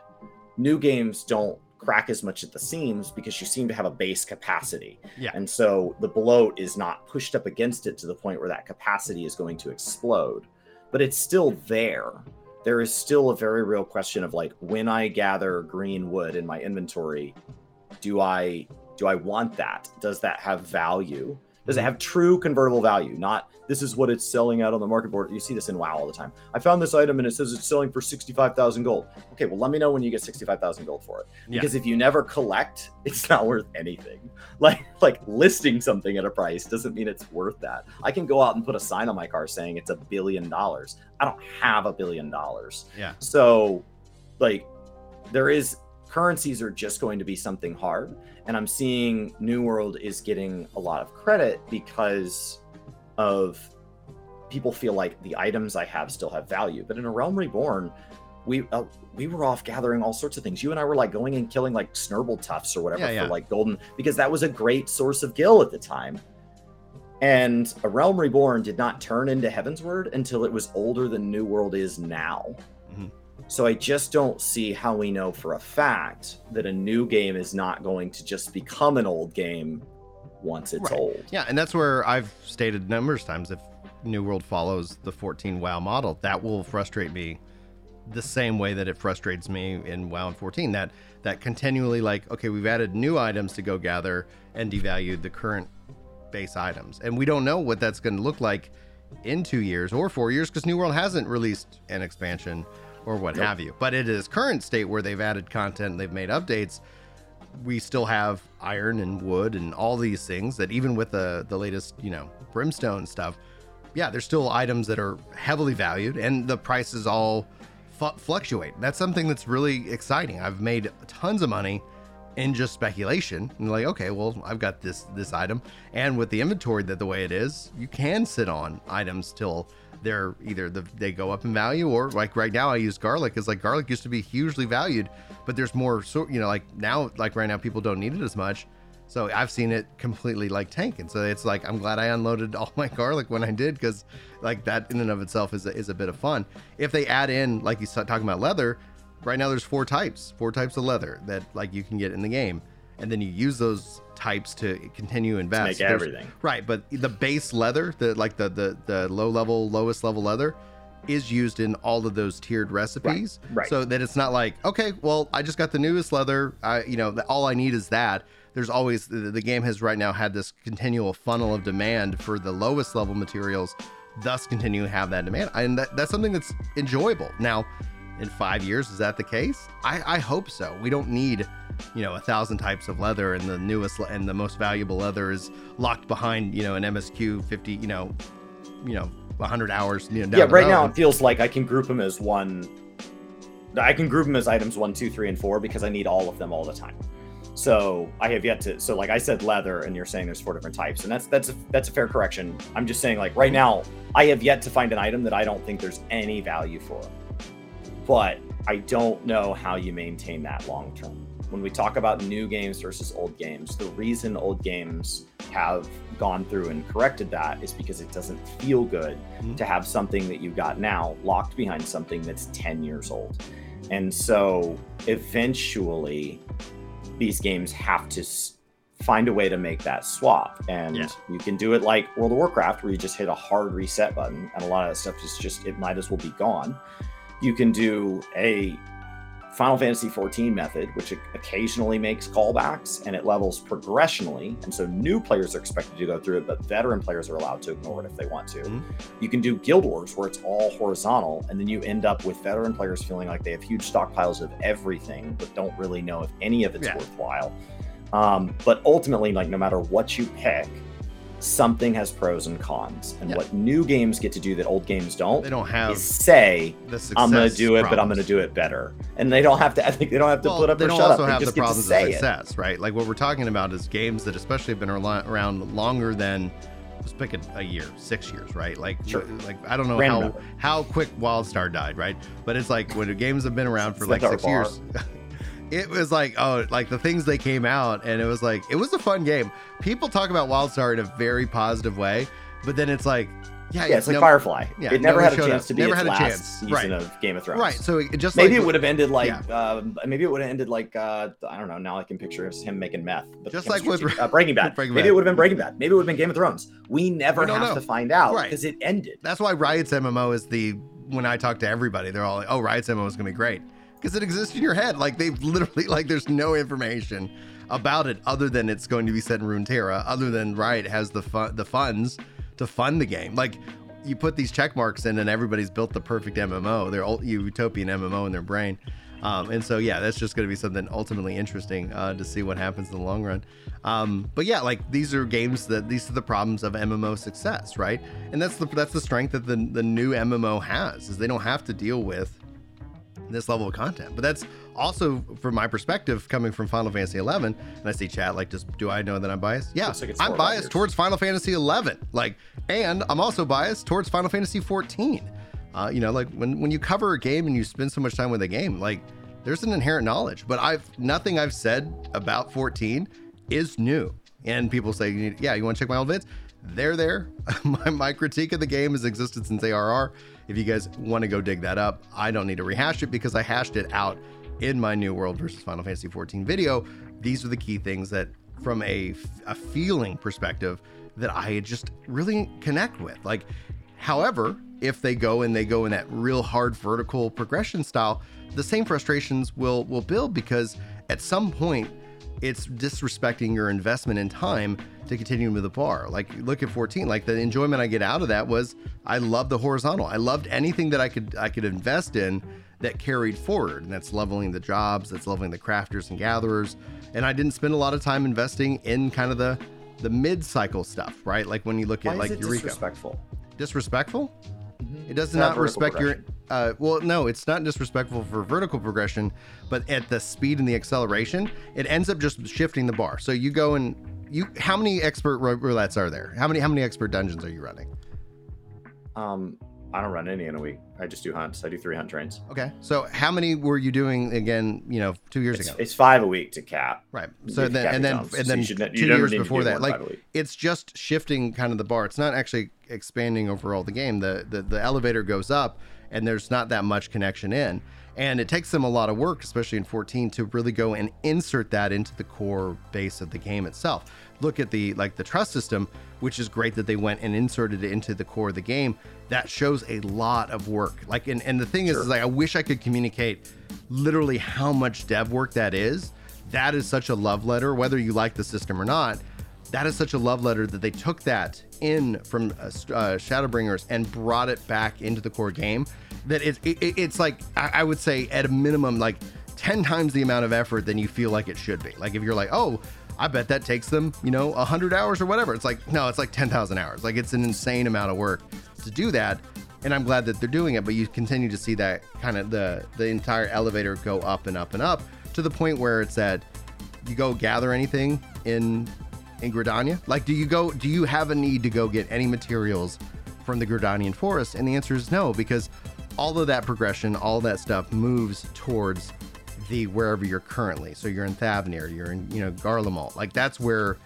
New games don't crack as much at the seams because you seem to have a base capacity. Yeah. And so the bloat is not pushed up against it to the point where that capacity is going to explode, but it's still there. There is still a very real question of like when I gather green wood in my inventory, do I do I want that? Does that have value? Does it have true convertible value? Not this is what it's selling out on the market board. You see this in WoW all the time. I found this item and it says it's selling for 65,000 gold. Okay, well let me know when you get 65,000 gold for it. Yeah. Because if you never collect, [LAUGHS] it's not worth anything. [LAUGHS] Like like listing something at a price doesn't mean it's worth that. I can go out and put a sign on my car saying it's a billion dollars. I don't have a billion dollars. Yeah. So like there is currencies are just going to be something hard and i'm seeing new world is getting a lot of credit because of people feel like the items i have still have value but in a realm reborn we uh, we were off gathering all sorts of things you and i were like going and killing like snurble tufts or whatever Yeah, yeah. for like golden because that was a great source of gil at the time And A Realm Reborn did not turn into Heavensward until it was older than New World is now. Mhm. So I just don't see how we know for a fact that a new game is not going to just become an old game once it's Right. old. Yeah, and that's where I've stated numerous times if New World follows the 14 WoW model, that will frustrate me the same way that it frustrates me in WoW and 14. That that continually like, okay, we've added new items to go gather and devalued the current base items. And we don't know what that's going to look like in 2 years or 4 years cuz New World hasn't released an expansion or what Nope. have you. But it is current state where they've added content, they've made updates we still have iron and wood and all these things that even with the the latest you know brimstone stuff yeah there's still items that are heavily valued and the prices all fluctuate that's something that's really exciting i've made tons of money in just speculation and like okay well i've got this this item and with the inventory that the way it is you can sit on items till they're either the, they go up in value or like right now i use garlic is like garlic used to be hugely valued but there's more so you know like now like right now people don't need it as much. So i've seen it completely like tank and so it's like i'm glad i unloaded [LAUGHS] all my garlic when i did because like that in and of itself is a, is a bit of fun. If they add in like you talking about leather right now there's four types four types of leather that like you can get in the game. And then you use those types to continue to invest. make There's- everything. right but the base leather the like the the, the low level lowest level leather is used in all of those tiered recipes. right. so that it's not like okay well i just got the newest leather. I you know the, all i need is that. There's always the, the game has right now had this continual funnel of demand for the lowest level materials thus continue to have that demand. And that, that's something that's enjoyable. Now in five years is that the case? I i hope so. We don't need you know a thousand types of leather and the newest and the most valuable leather is locked behind you know an msq 50 you know you know 100 hours you know yeah, right now it feels like I can group them as one. I can group them as items one, two, three, and four because I need all of them all the time. So I have yet to. So like I said, leather, and you're saying there's four different types, and that's that's a, that's a fair correction. I'm just saying like right now I have yet to find an item that I don't think there's any value for, but I don't know how you maintain that long term. When we talk about new games versus old games, the reason old games have gone through and corrected that is because it doesn't feel good Mhm. to have something that you got now locked behind something that's 10 years old. And so eventually these games have to find a way to make that swap. And Yeah. you can do it like World of Warcraft, where you just hit a hard reset button, and a lot of that stuff is just, it might as well be gone. You can do a Final Fantasy XIV method, which occasionally makes callbacks and it levels progressionally. And so new players are expected to go through it, but veteran players are allowed to ignore it if they want to. Mhm. You can do Guild Wars where it's all horizontal, and then you end up with veteran players feeling like they have huge stockpiles of everything, but don't really know if any of it's Yeah. worthwhile. Um, but ultimately, like no matter what you pick, something has pros and cons. And Yeah. what new games get to do that old games don't, they don't have is say, the I'm going to do it, but I'm going to do it better. And they don't have to. I think they don't have to well, put up they or don't shut also up. They have the just get to problems of say it. success, right? Like what we're talking about is games that especially have been around longer than let's pick a, a year, six years, right? Like, Sure. like I don't know Random how how quick WildStar died, right? But it's like when the games have been around for It's like six bar. years. [LAUGHS] It was like oh, like the things they came out, and it was like it was a fun game. People talk about WildStar in a very positive way, but then it's like, yeah, Yeah, it's like no- Firefly. yeah, it never had a chance up. to be Never its had a last chance. season Right. of Game of Thrones. right. So it just Maybe like, it would have ended like yeah. um, maybe it would have ended like uh, I don't know. Now I can picture him making meth. But Just like with- uh, Breaking Bad. [LAUGHS] Breaking maybe Bad. it would have been Breaking Bad. Maybe it would have been Game of Thrones. We never We have know. to find out Right. because it ended. That's why Riot's MMO is the when I talk to everybody, they're all like, "Oh, Riot's MMO is gonna be great," because it exists in your head. Like they've literally [LAUGHS] like there's no information about it other than it's going to be set in Runeterra. Other than Riot has the fun the funds to fund the game. Like you put these check marks in, and everybody's built the perfect MMO. Their utopian MMO in their brain. Um, and so yeah, that's just going to be something ultimately interesting uh, to see what happens in the long run. Um, but yeah, like these are games that these are the problems of MMO success, right? And that's the that's the strength that the the new MMO has is they don't have to deal with this level of content. But that's also from my perspective coming from Final Fantasy 11 and I see chat like just do I know that I'm biased? Yeah. Like I'm four or five biased towards Final Fantasy 11. Like and I'm also biased towards Final Fantasy 14. Uh, you know, like when when you cover a game and you spend so much time with a game, like there's an inherent knowledge. But I've nothing I've said about 14 is new. And people say, yeah, you want to check my old vids? they're there. [LAUGHS] my, my critique of the game has existed since ARR. If you guys want to go dig that up, I don't need to rehash it because I hashed it out in my New World versus Final Fantasy 14 video. These are the key things that, from a, a feeling perspective, that I just really connect with. Like, however, if they go and they go in that real hard vertical progression style, the same frustrations will will build because at some point it's disrespecting your investment in time to continue with the bar. Like look at 14, like the enjoyment I get out of that was I loved the horizontal. I loved anything that I could I could invest in that carried forward. And that's leveling the jobs, that's leveling the crafters and gatherers. And I didn't spend a lot of time investing in kind of the the mid-cycle stuff, right? Like when you look Why at like is it Eureka. disrespectful? Disrespectful? Mm-hmm. It does not not respect your. Uh, well, no, it's not disrespectful for vertical progression, but at the speed and the acceleration, it ends up just shifting the bar. So you go and you. How many expert roulettes are there? How many how many expert dungeons are you running? Um, I don't run any in a week. I just do hunts. I do three hunt trains. Okay, so how many were you doing again? You know, two years It's, ago, it's five a week to cap. right? So then and then and then ne- you two years before that, like five a week. it's just shifting kind of the bar. It's not actually expanding overall the game. The, the the elevator goes up and there's not that much connection in. And it takes them a lot of work, especially in 14, to really go and insert that into the core base of the game itself. Look at the like the trust system, which is great that they went and inserted it into the core of the game. That shows a lot of work. Like and, and the thing is, is like I wish I could communicate literally how much dev work that is. That is such a love letter, whether you like the system or not that is such a love letter that they took that in from uh, uh, Shadowbringers and brought it back into the core game. That it, it, it's like I, I would say at a minimum like ten times the amount of effort than you feel like it should be. Like if you're like, oh, I bet that takes them you know hundred hours or whatever. It's like no, it's like ten thousand hours. Like it's an insane amount of work to do that. And I'm glad that they're doing it, but you continue to see that kind of the the entire elevator go up and up and up to the point where it's at you go gather anything in in Gridania? Like, do you go? Do you have a need to go get any materials from the Gridanian forest? And the answer is no, because all of that progression, all that stuff moves towards the wherever you're currently. So you're in Thavnair, you're in you know Garlemald. Like that's where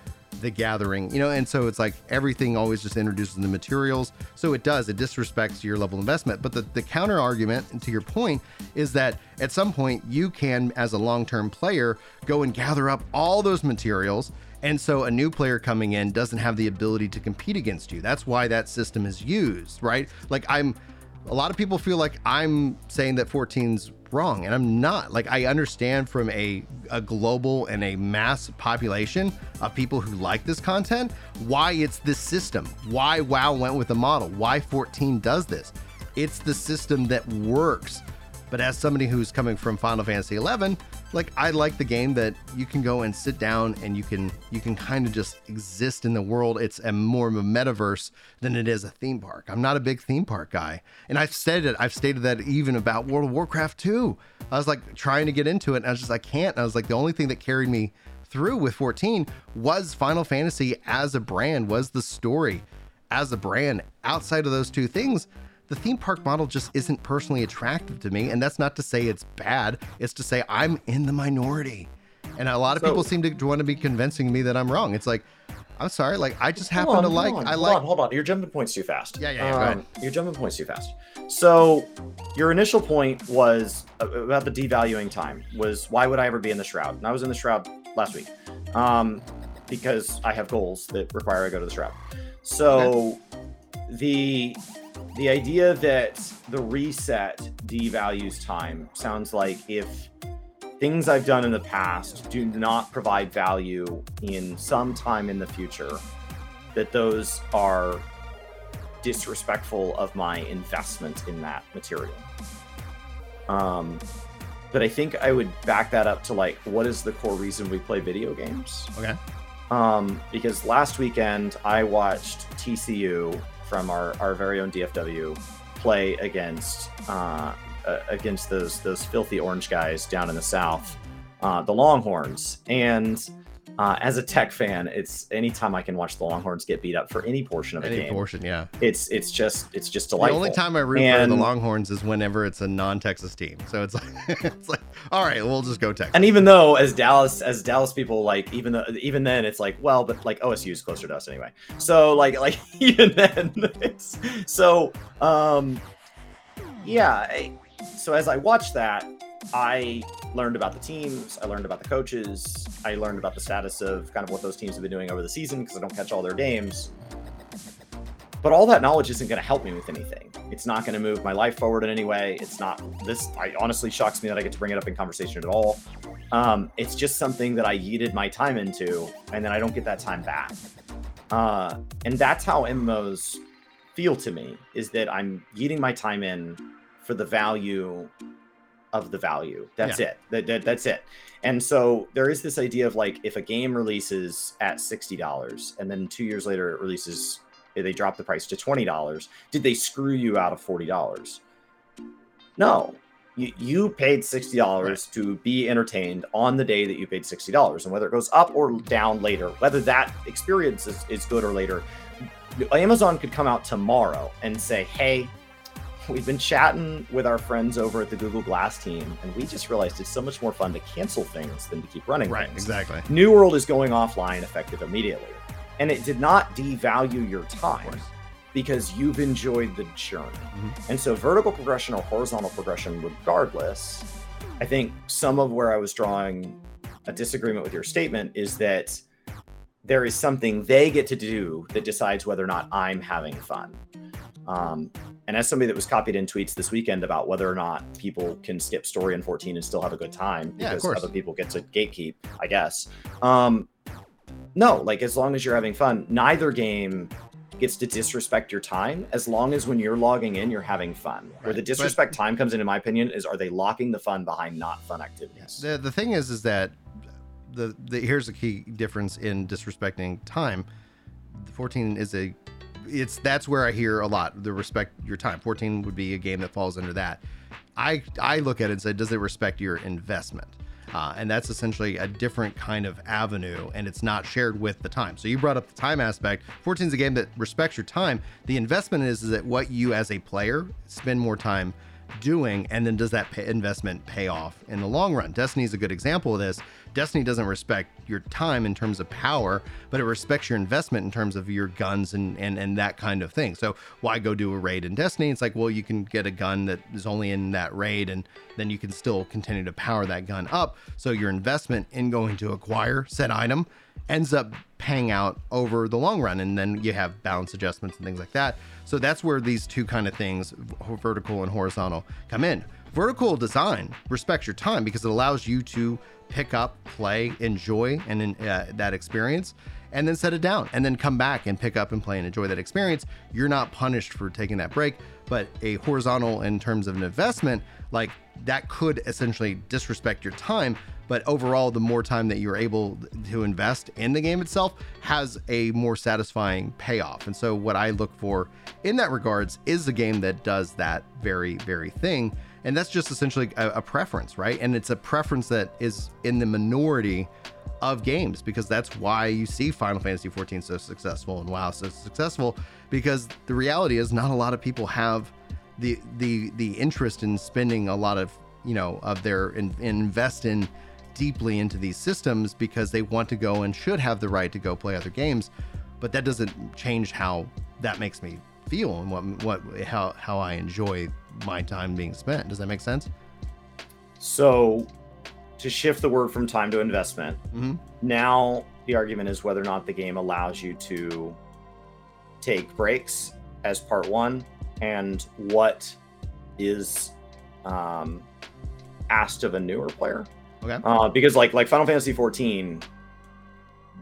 the gathering, you know, and so it's like everything always just introduces the materials. So it does, it disrespects your level investment. But the, the counter argument, to your point, is that at some point you can, as a long term player, go and gather up all those materials. And so a new player coming in doesn't have the ability to compete against you. That's why that system is used, right? Like I'm a lot of people feel like I'm saying that 14's wrong, and I'm not. Like I understand from a, a global and a mass population of people who like this content why it's this system, why WoW went with the model, why 14 does this. It's the system that works. But as somebody who's coming from Final Fantasy 11, like I like the game that you can go and sit down and you can you can kind of just exist in the world. It's a more of a metaverse than it is a theme park. I'm not a big theme park guy, and I've said it. I've stated that even about World of Warcraft 2. I was like trying to get into it, and I was just I can't. And I was like the only thing that carried me through with 14 was Final Fantasy as a brand, was the story as a brand. Outside of those two things, the theme park model just isn't personally attractive to me. And that's not to say it's bad, it's to say I'm in the minority. And a lot of So- people seem to want to be convincing me that I'm wrong. It's like, I'm sorry, like I just happen Hold to like, hold on, I hold like, on, hold on. You're jumping points too fast. Um, Yeah, yeah, yeah, ahead. You're jumping points too fast. So, your initial point was about the devaluing time. Was why would I ever be in the shroud? And I was in the shroud last week, um, because I have goals that require I go to the shroud. So, the the idea that the reset devalues time sounds like if things I've done in the past do not provide value in some time in the future, that those are disrespectful of my investment in that material. Um, but I think I would back that up to like, what is the core reason we play video games? okay, Um, because last weekend I watched TCU from our, our very own DFW play against uh, against those those filthy orange guys down in the south, uh, the Longhorns, and uh, as a tech fan, it's anytime I can watch the Longhorns get beat up for any portion of a game. Any game. portion, yeah. It's it's just it's just delightful. The only time I root for the Longhorns is whenever it's a non-Texas team. So it's like, [LAUGHS] it's like, all right, we'll just go Texas. and even though as Dallas as Dallas people like even though even then it's like well but like OSU is closer to us anyway so like [LAUGHS] like even then it's so um yeah so as I watch that I learned about the teams I learned about the coaches I learned about the status of kind of what those teams have been doing over the season because I don't catch all their games but all that knowledge isn't going to help me with anything. It's not going to move my life forward in any way. It's not this. I honestly shocks me that I get to bring it up in conversation at all. Um, it's just something that I yeeted my time into, and then I don't get that time back. Uh, and that's how MMOs feel to me: is that I'm yeeting my time in for the value of the value. That's it. That, that- that's it. And so there is this idea of like if a game releases at sixty dollars, and then two years later it releases eh, they drop the price to $20 did they screw you out of $40 no you, you paid $60 Right. to be entertained on the day that you paid $60 and whether it goes up or down later whether that experience is, is good or later amazon could come out tomorrow and say hey we've been chatting with our friends over at the google glass team and we just realized it's so much more fun to cancel things than to keep running Right, things exactly. New World is going offline effective immediately. And it did not devalue your time because you've enjoyed the journey. Mhm. And so vertical progression or horizontal progression, regardless, I think some of where I was drawing a disagreement with your statement is that there is something they get to do that decides whether or not I'm having fun. Um, and as somebody that was copied in tweets this weekend about whether or not people can skip story in 14 and still have a good time because course. other people get to gatekeep, I guess. Um, no, like as long as you're having fun, neither game gets to disrespect your time as long as when you're logging in, you're having fun. Where Right, the but- disrespect time comes in, in my opinion, is are they locking the fun behind not fun activities? The the thing is, is that the, the here's a key difference in disrespecting time. 14 is a it's that's where I hear a lot the respect your time. 14 would be a game that falls under that. I I look at it and say, does it respect your investment? Uh, and that's essentially a different kind of avenue, and it's not shared with the time. So you brought up the time aspect. 14 is a game that respects your time. The investment is, is that what you as a player spend more time doing, and then does that pay, investment pay off in the long run? Destiny is a good example of this. Destiny doesn't respect your time in terms of power, but it respects your investment in terms of your guns and, and, and that kind of thing. So why go do a raid in Destiny? It's like, well, you can get a gun that is only in that raid, and then you can still continue to power that gun up. So your investment in going to acquire said item ends up paying out over the long run and then you have balance adjustments and things like that. So that's where these two kind of things vertical and horizontal come in. Vertical design respects your time because it allows you to pick up play enjoy and uh, that experience and then set it down and then come back and pick up and play and enjoy that experience. You're not punished for taking that break but a horizontal in terms of an investment like that could essentially disrespect your time but overall the more time that you're able to invest in the game itself has a more satisfying payoff. And so what i look for in that regards is a game that does that very very thing. And that's just essentially a, a preference right? And it's a preference that is in the minority of games because that's why you see Final Fantasy 14 so successful and WoW so successful because the reality is not a lot of people have the the the interest in spending a lot of you know of their in, invest in deeply into these systems because they want to go and should have the right to go play other games but that doesn't change how that makes me feel and what what how how I enjoy my time being spent does that make sense So, to shift the word from time to investment, mm-hmm. now the argument is whether or not the game allows you to take breaks as part one and what is um, asked of a newer player. Okay. Uh, because like like Final Fantasy 14,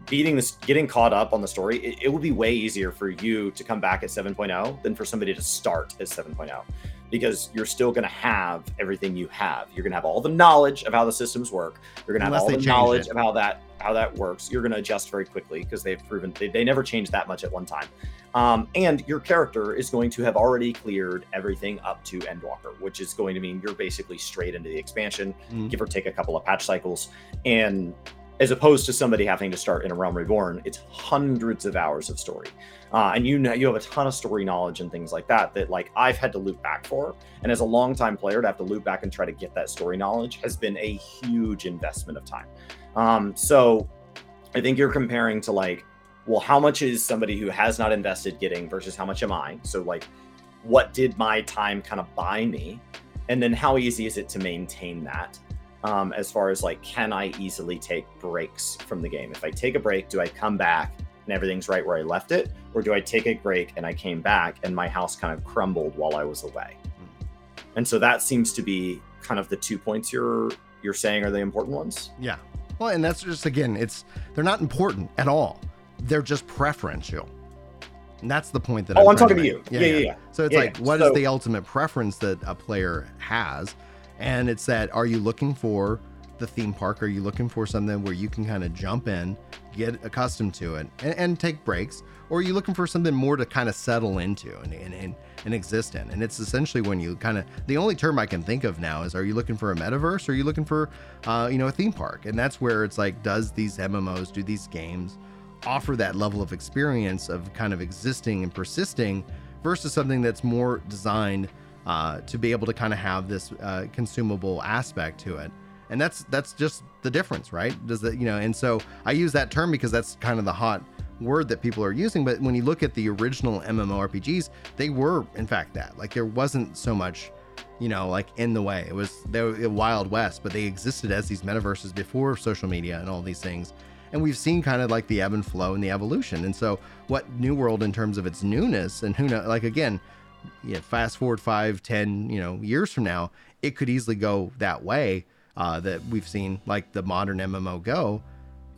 beating this, getting caught up on the story, it, it will be way easier for you to come back at 7.0 than for somebody to start at 7.0 because you're still going to have everything you have. You're going to have all the knowledge of how the systems work. You're going to have all the knowledge it. of how that how that works. You're going to adjust very quickly because they've proven they, they never change that much at one time. Um, and your character is going to have already cleared everything up to Endwalker, which is going to mean you're basically straight into the expansion, Mhm. give or take a couple of patch cycles. And as opposed to somebody having to start in a Realm Reborn, it's hundreds of hours of story, uh, and you know you have a ton of story knowledge and things like that that like I've had to loop back for, and as a longtime player to have to loop back and try to get that story knowledge has been a huge investment of time. Um, so I think you're comparing to like, well, how much is somebody who has not invested getting versus how much am I? So like, what did my time kind of buy me, and then how easy is it to maintain that? um, as far as like, can I easily take breaks from the game? If I take a break, do I come back and everything's right where I left it? Or do I take a break and I came back and my house kind of crumbled while I was away? And so that seems to be kind of the two points you're you're saying are the important ones. Yeah. Well, and that's just again, it's they're not important at all. They're just preferential. And that's the point that oh, I'm, I'm talking to you. Yeah, yeah, yeah. yeah. So it's yeah, like, what so, is the ultimate preference that a player has? and it's that are you looking for the theme park are you looking for something where you can kind of jump in get accustomed to it and, and, take breaks or are you looking for something more to kind of settle into and, and, and, and exist in and it's essentially when you kind of the only term i can think of now is are you looking for a metaverse or are you looking for uh, you know a theme park and that's where it's like does these mmos do these games offer that level of experience of kind of existing and persisting versus something that's more designed uh, to be able to kind of have this uh, consumable aspect to it. And that's that's just the difference right? Does that you know and so i use that term because that's kind of the hot word that people are using but when you look at the original mmorpgs they were in fact that. Like there wasn't so much you know like in the way. It was they were wild west but they existed as these metaverses before social media and all these things and we've seen kind of like the ebb and flow and the evolution and so what new world in terms of its newness and who know like again yeah, fast forward five, ten, you know, years from now, it could easily go that way. Uh, that we've seen like the modern MMO go.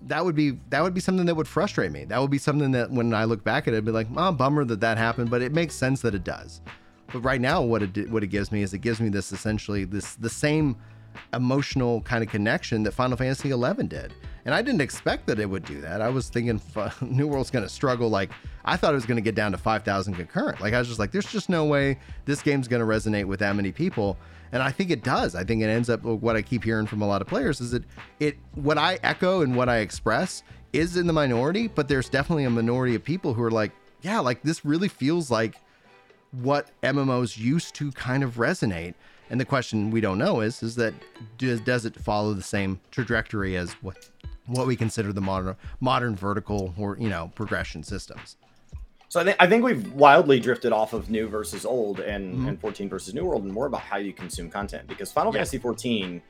That would be that would be something that would frustrate me. That would be something that when I look back at it, I'd be like, oh, bummer that that happened, but it makes sense that it does. But right now, what it what it gives me is it gives me this essentially this the same emotional kind of connection that Final Fantasy XI did. And I didn't expect that it would do that. I was thinking [LAUGHS] New World's going to struggle. Like, I thought it was going to get down to 5,000 concurrent. Like, I was just like, there's just no way this game's going to resonate with that many people. And I think it does. I think it ends up what I keep hearing from a lot of players is that it, what I echo and what I express is in the minority, but there's definitely a minority of people who are like, yeah, like this really feels like what MMOs used to kind of resonate. And the question we don't know is is that does, does it follow the same trajectory as what what we consider the modern modern vertical or you know progression systems? So I think I think we've wildly drifted off of new versus old and, mm-hmm. and 14 versus new world and more about how you consume content because Final yeah. Fantasy 14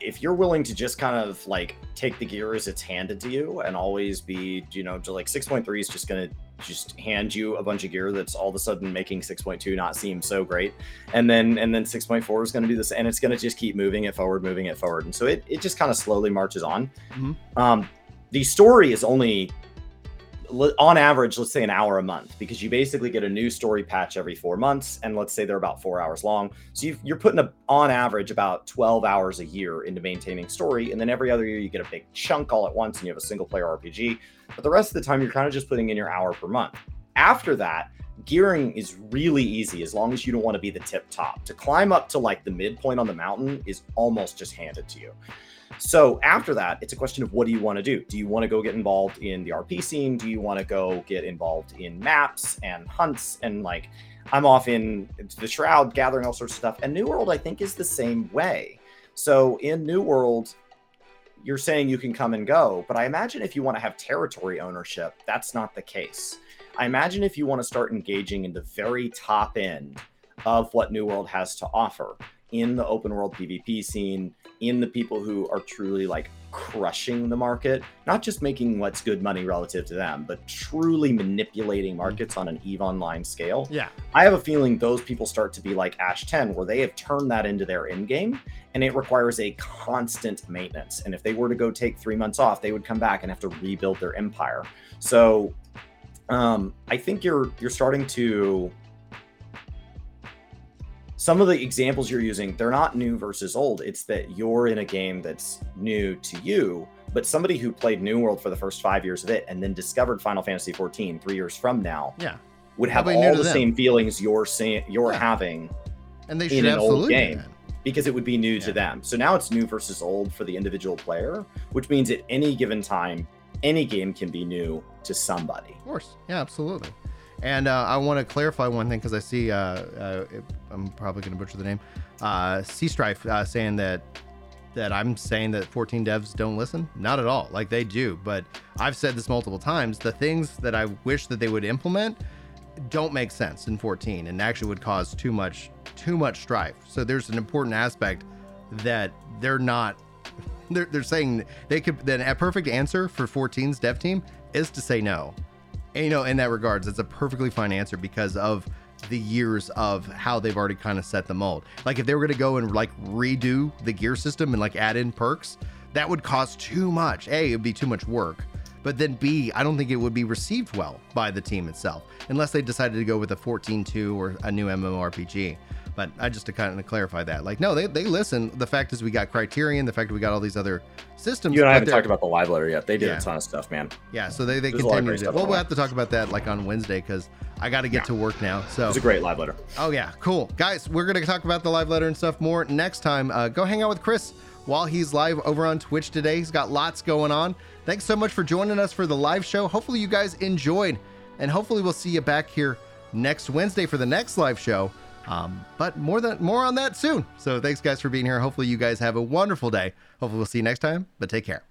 if you're willing to just kind of like take the gear as it's handed to you and always be, you know, to like 6.3 is just going to just hand you a bunch of gear that's all of a sudden making 6.2 not seem so great. And then, and then 6.4 is going to do this and it's going to just keep moving it forward, moving it forward. And so it, it just kind of slowly marches on. Mm-hmm. Um, the story is only on average, let's say an hour a month, because you basically get a new story patch every four months, and let's say they're about four hours long. So you are putting a, on average about 12 hours a year into maintaining story, and then every other year you get a big chunk all at once, and you have a single player RPG. But the rest of the time, you're kind of just putting in your hour per month. After that, gearing is really easy as long as you don't want to be the tip top. To climb up to like the midpoint on the mountain is almost just handed to you. So after that, it's a question of what do you want to do? Do you want to go get involved in the RP scene? Do you want to go get involved in maps and hunts and like I'm off in the shroud gathering all sorts of stuff. And New World, I think, is the same way. So in New World, you're saying you can come and go, but I imagine if you want to have territory ownership, that's not the case. I imagine if you want to start engaging in the very top end of what New World has to offer in the open world PvP scene, in the people who are truly like crushing the market, not just making what's good money relative to them, but truly manipulating mm. markets on an EVE Online scale. Yeah. I have a feeling those people start to be like Ash 10, where they have turned that into their end game and it requires a constant maintenance. And if they were to go take three months off, they would come back and have to rebuild their empire. So um, I think you're you're starting to some of the examples you're using, they're not new versus old. It's that you're in a game that's new to you, but somebody who played New World for the first five years of it and then discovered Final Fantasy 14 three years from now, yeah, would have all the them. same feelings you're saying you're yeah. having. And they should in an old game. Because it would be new Yeah. to them. So now it's new versus old for the individual player, which means at any given time, any game can be new to somebody. Of course. Yeah, absolutely. And uh, I want to clarify one thing because I see, uh, uh, I'm probably going to butcher the name, uh, Sea Strife uh, saying that that I'm saying that 14 devs don't listen. Not at all. Like they do. But I've said this multiple times. The things that I wish that they would implement don't make sense in 14 and actually would cause too much too much strife. So there's an important aspect that they're not [LAUGHS] they're, they're saying they could then a perfect answer for 14's dev team is to say no. And, you know, in that regards, it's a perfectly fine answer because of the years of how they've already kind of set the mold. Like if they were going to go and like redo the gear system and like add in perks, that would cost too much. A, it'd be too much work. But then B, I don't think it would be received well by the team itself, unless they decided to go with a 14-2 or a new MMORPG. But I just to kind of clarify that, like, no, they, they listen. The fact is, we got Criterion. The fact that we got all these other systems. You and I haven't talked about the live letter yet. They did Yeah. a ton of stuff, man. Yeah, so they, they There's a lot continue great to. stuff Well, we'll have to talk about that like on Wednesday because I got to get Yeah. to work now. So it's a great live letter. Oh yeah, cool, guys. We're gonna talk about the live letter and stuff more next time. Uh, go hang out with Chris while he's live over on Twitch today. He's got lots going on. Thanks so much for joining us for the live show. Hopefully you guys enjoyed, and hopefully we'll see you back here next Wednesday for the next live show. Um, but more than more on that soon. So thanks guys for being here. Hopefully you guys have a wonderful day. Hopefully we'll see you next time. But take care.